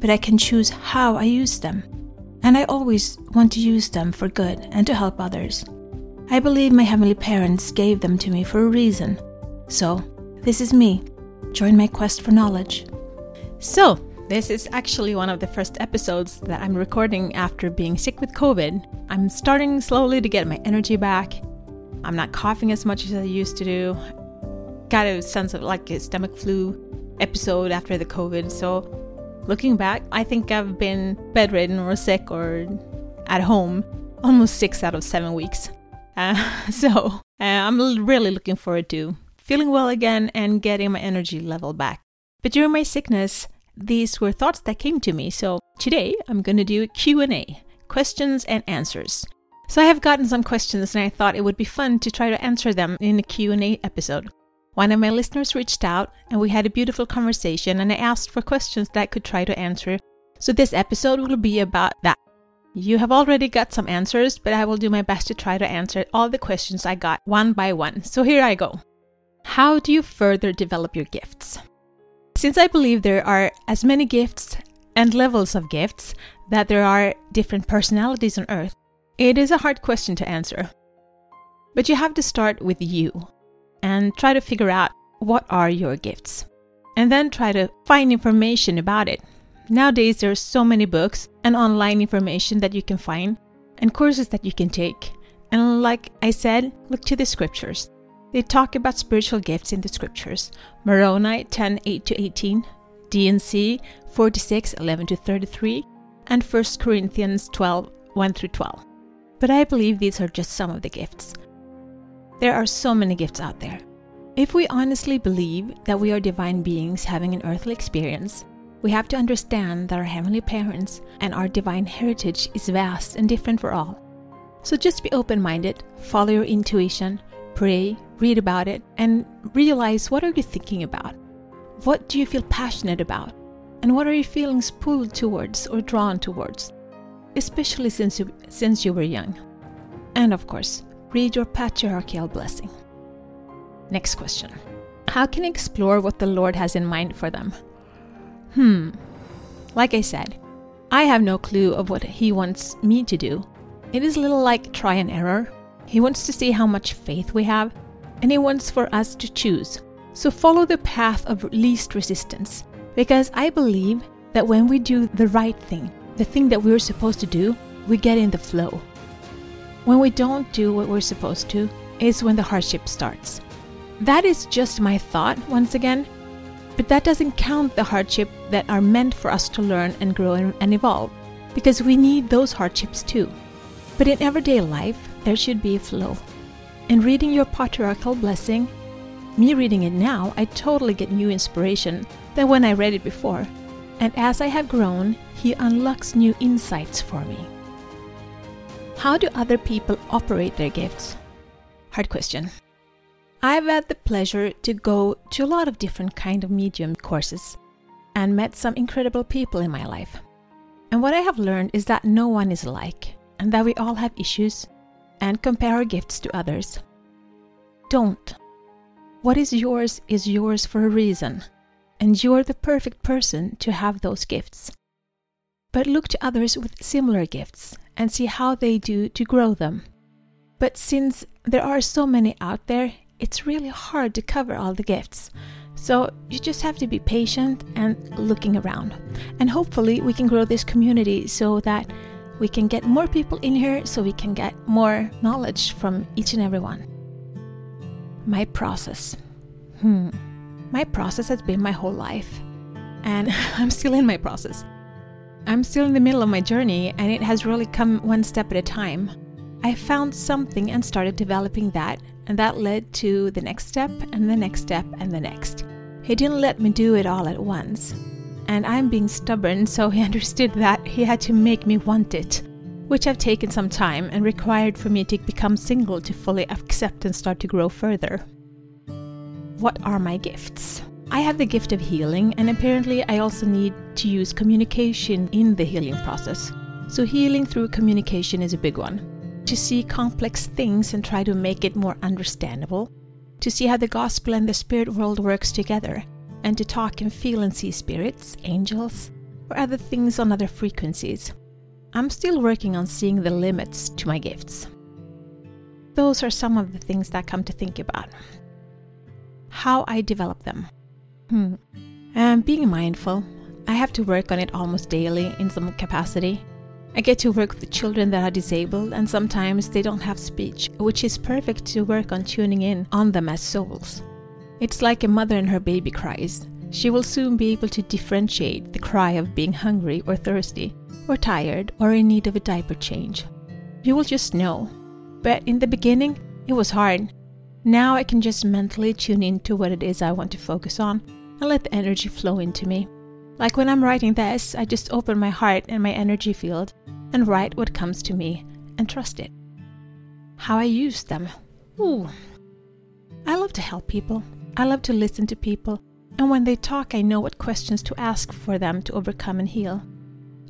but I can choose how I use them. And I always want to use them for good and to help others. I believe my heavenly parents gave them to me for a reason. So, this is me. Join my quest for knowledge. So, this is actually one of the first episodes that I'm recording after being sick with COVID. I'm starting slowly to get my energy back. I'm not coughing as much as I used to do got a sense of like a stomach flu episode after the COVID. So looking back, I think I've been bedridden or sick or at home almost six out of seven weeks. Uh, so uh, I'm really looking forward to feeling well again and getting my energy level back. But during my sickness, these were thoughts that came to me. So today I'm going to do a Q&A, questions and answers. So I have gotten some questions and I thought it would be fun to try to answer them in a Q&A episode. One of my listeners reached out and we had a beautiful conversation, and I asked for questions that I could try to answer. So, this episode will be about that. You have already got some answers, but I will do my best to try to answer all the questions I got one by one. So, here I go. How do you further develop your gifts? Since I believe there are as many gifts and levels of gifts that there are different personalities on earth, it is a hard question to answer. But you have to start with you and try to figure out what are your gifts. And then try to find information about it. Nowadays, there are so many books and online information that you can find and courses that you can take. And like I said, look to the scriptures. They talk about spiritual gifts in the scriptures. Moroni 10 8 to 18, D&C 46 11 to 33, and 1 Corinthians 12 1 through 12. But I believe these are just some of the gifts. There are so many gifts out there. If we honestly believe that we are divine beings having an earthly experience, we have to understand that our heavenly parents and our divine heritage is vast and different for all. So just be open minded, follow your intuition, pray, read about it, and realize what are you thinking about? What do you feel passionate about? And what are your feelings pulled towards or drawn towards? Especially since you, since you were young. And of course, Read your patriarchal blessing. Next question How can I explore what the Lord has in mind for them? Hmm. Like I said, I have no clue of what He wants me to do. It is a little like try and error. He wants to see how much faith we have, and He wants for us to choose. So follow the path of least resistance, because I believe that when we do the right thing, the thing that we're supposed to do, we get in the flow. When we don't do what we're supposed to, is when the hardship starts. That is just my thought, once again, but that doesn't count the hardship that are meant for us to learn and grow and evolve, because we need those hardships too. But in everyday life, there should be a flow. In reading your patriarchal blessing, me reading it now, I totally get new inspiration than when I read it before. And as I have grown, he unlocks new insights for me. How do other people operate their gifts? Hard question. I've had the pleasure to go to a lot of different kind of medium courses and met some incredible people in my life. And what I have learned is that no one is alike and that we all have issues and compare our gifts to others. Don't. What is yours is yours for a reason, and you're the perfect person to have those gifts. But look to others with similar gifts and see how they do to grow them. But since there are so many out there, it's really hard to cover all the gifts. So you just have to be patient and looking around. And hopefully, we can grow this community so that we can get more people in here so we can get more knowledge from each and every one. My process. Hmm. My process has been my whole life. And I'm still in my process. I'm still in the middle of my journey and it has really come one step at a time. I found something and started developing that, and that led to the next step and the next step and the next. He didn't let me do it all at once. and I'm being stubborn, so he understood that he had to make me want it, which have taken some time and required for me to become single to fully accept and start to grow further. What are my gifts? I have the gift of healing, and apparently, I also need to use communication in the healing process. So, healing through communication is a big one. To see complex things and try to make it more understandable, to see how the gospel and the spirit world works together, and to talk and feel and see spirits, angels, or other things on other frequencies. I'm still working on seeing the limits to my gifts. Those are some of the things that I come to think about. How I develop them. Hmm. And being mindful, I have to work on it almost daily in some capacity. I get to work with children that are disabled, and sometimes they don't have speech, which is perfect to work on tuning in on them as souls. It's like a mother and her baby cries. She will soon be able to differentiate the cry of being hungry or thirsty, or tired, or in need of a diaper change. You will just know. But in the beginning, it was hard. Now I can just mentally tune into what it is I want to focus on and let the energy flow into me. Like when I'm writing this, I just open my heart and my energy field and write what comes to me and trust it. How I use them. Ooh. I love to help people. I love to listen to people, and when they talk, I know what questions to ask for them to overcome and heal.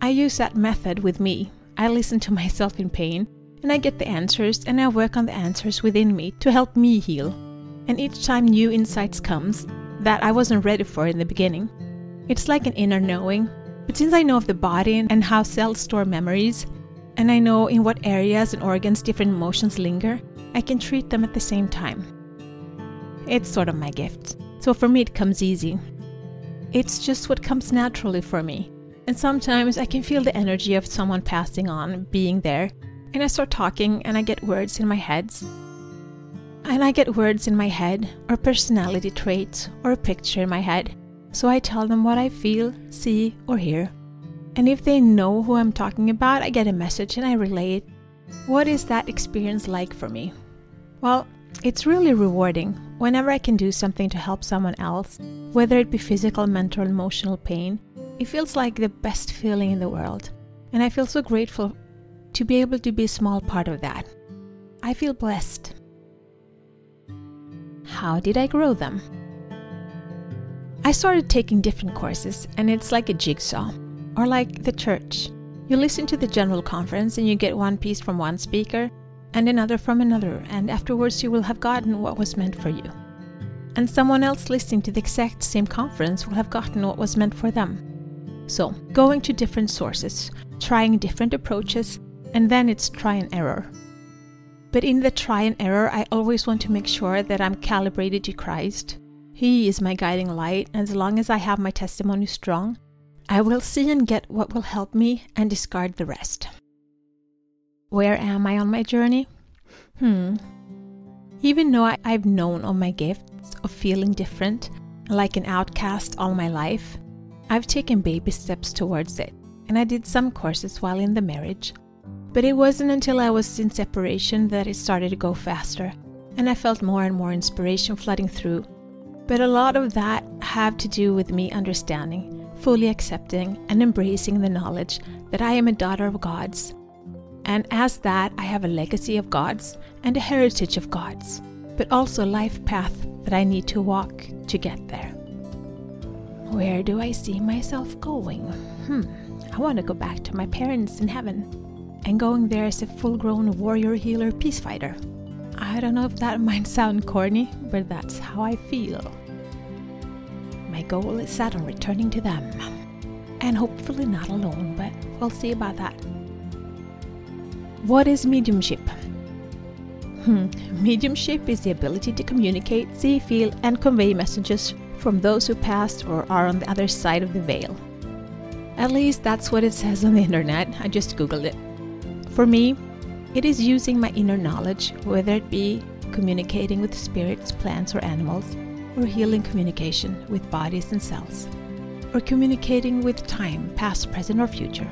I use that method with me. I listen to myself in pain, and I get the answers, and I work on the answers within me to help me heal. And each time new insights comes that I wasn't ready for in the beginning. It's like an inner knowing. But since I know of the body and how cells store memories, and I know in what areas and organs different emotions linger, I can treat them at the same time. It's sort of my gift. So for me, it comes easy. It's just what comes naturally for me. And sometimes I can feel the energy of someone passing on, being there, and I start talking and I get words in my head. And I get words in my head, or personality traits, or a picture in my head. So I tell them what I feel, see, or hear. And if they know who I'm talking about, I get a message and I relay it. What is that experience like for me? Well, it's really rewarding whenever I can do something to help someone else, whether it be physical, mental, emotional pain. It feels like the best feeling in the world, and I feel so grateful to be able to be a small part of that. I feel blessed. How did I grow them? I started taking different courses, and it's like a jigsaw, or like the church. You listen to the general conference and you get one piece from one speaker, and another from another, and afterwards you will have gotten what was meant for you. And someone else listening to the exact same conference will have gotten what was meant for them. So, going to different sources, trying different approaches, and then it's try and error. But in the try and error, I always want to make sure that I'm calibrated to Christ. He is my guiding light, and as long as I have my testimony strong, I will see and get what will help me and discard the rest. Where am I on my journey? Hmm. Even though I, have known of my gifts of feeling different, like an outcast all my life, I've taken baby steps towards it, and I did some courses while in the marriage. But it wasn't until I was in separation that it started to go faster, and I felt more and more inspiration flooding through. But a lot of that had to do with me understanding, fully accepting, and embracing the knowledge that I am a daughter of God's and as that, I have a legacy of God's and a heritage of God's, but also a life path that I need to walk to get there. Where do I see myself going? Hmm, I want to go back to my parents in heaven and going there as a full grown warrior healer peace fighter. I don't know if that might sound corny, but that's how I feel. My goal is set on returning to them. And hopefully not alone, but we'll see about that. What is mediumship? Hmm. Mediumship is the ability to communicate, see, feel, and convey messages from those who passed or are on the other side of the veil. At least that's what it says on the internet. I just googled it. For me, it is using my inner knowledge, whether it be communicating with spirits, plants, or animals, or healing communication with bodies and cells, or communicating with time, past, present, or future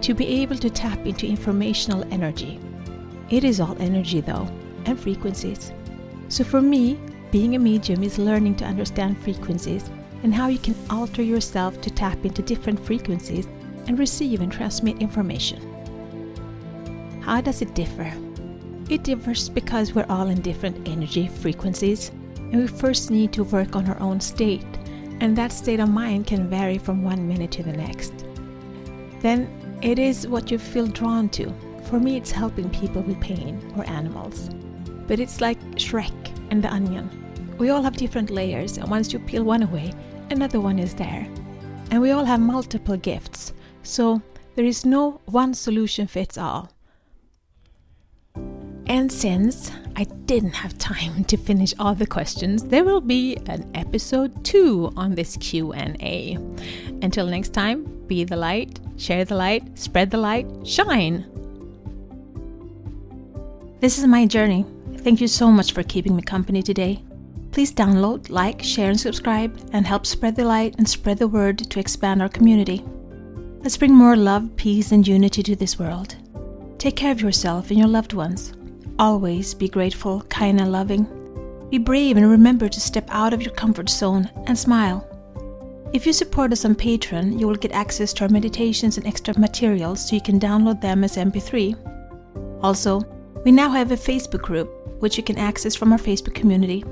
to be able to tap into informational energy. It is all energy, though, and frequencies. So for me, being a medium is learning to understand frequencies and how you can alter yourself to tap into different frequencies and receive and transmit information. How does it differ? It differs because we're all in different energy frequencies, and we first need to work on our own state, and that state of mind can vary from one minute to the next. Then it is what you feel drawn to. For me, it's helping people with pain or animals. But it's like Shrek and the onion. We all have different layers, and once you peel one away, another one is there. And we all have multiple gifts, so there is no one solution fits all. And since I didn't have time to finish all the questions, there will be an episode 2 on this Q&A. Until next time, be the light, share the light, spread the light, shine. This is my journey. Thank you so much for keeping me company today. Please download, like, share, and subscribe, and help spread the light and spread the word to expand our community. Let's bring more love, peace, and unity to this world. Take care of yourself and your loved ones. Always be grateful, kind, and loving. Be brave and remember to step out of your comfort zone and smile. If you support us on Patreon, you will get access to our meditations and extra materials so you can download them as MP3. Also, we now have a Facebook group, which you can access from our Facebook community.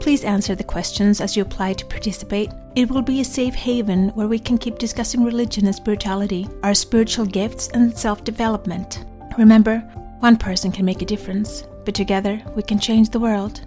Please answer the questions as you apply to participate. It will be a safe haven where we can keep discussing religion and spirituality, our spiritual gifts, and self development. Remember, one person can make a difference, but together we can change the world.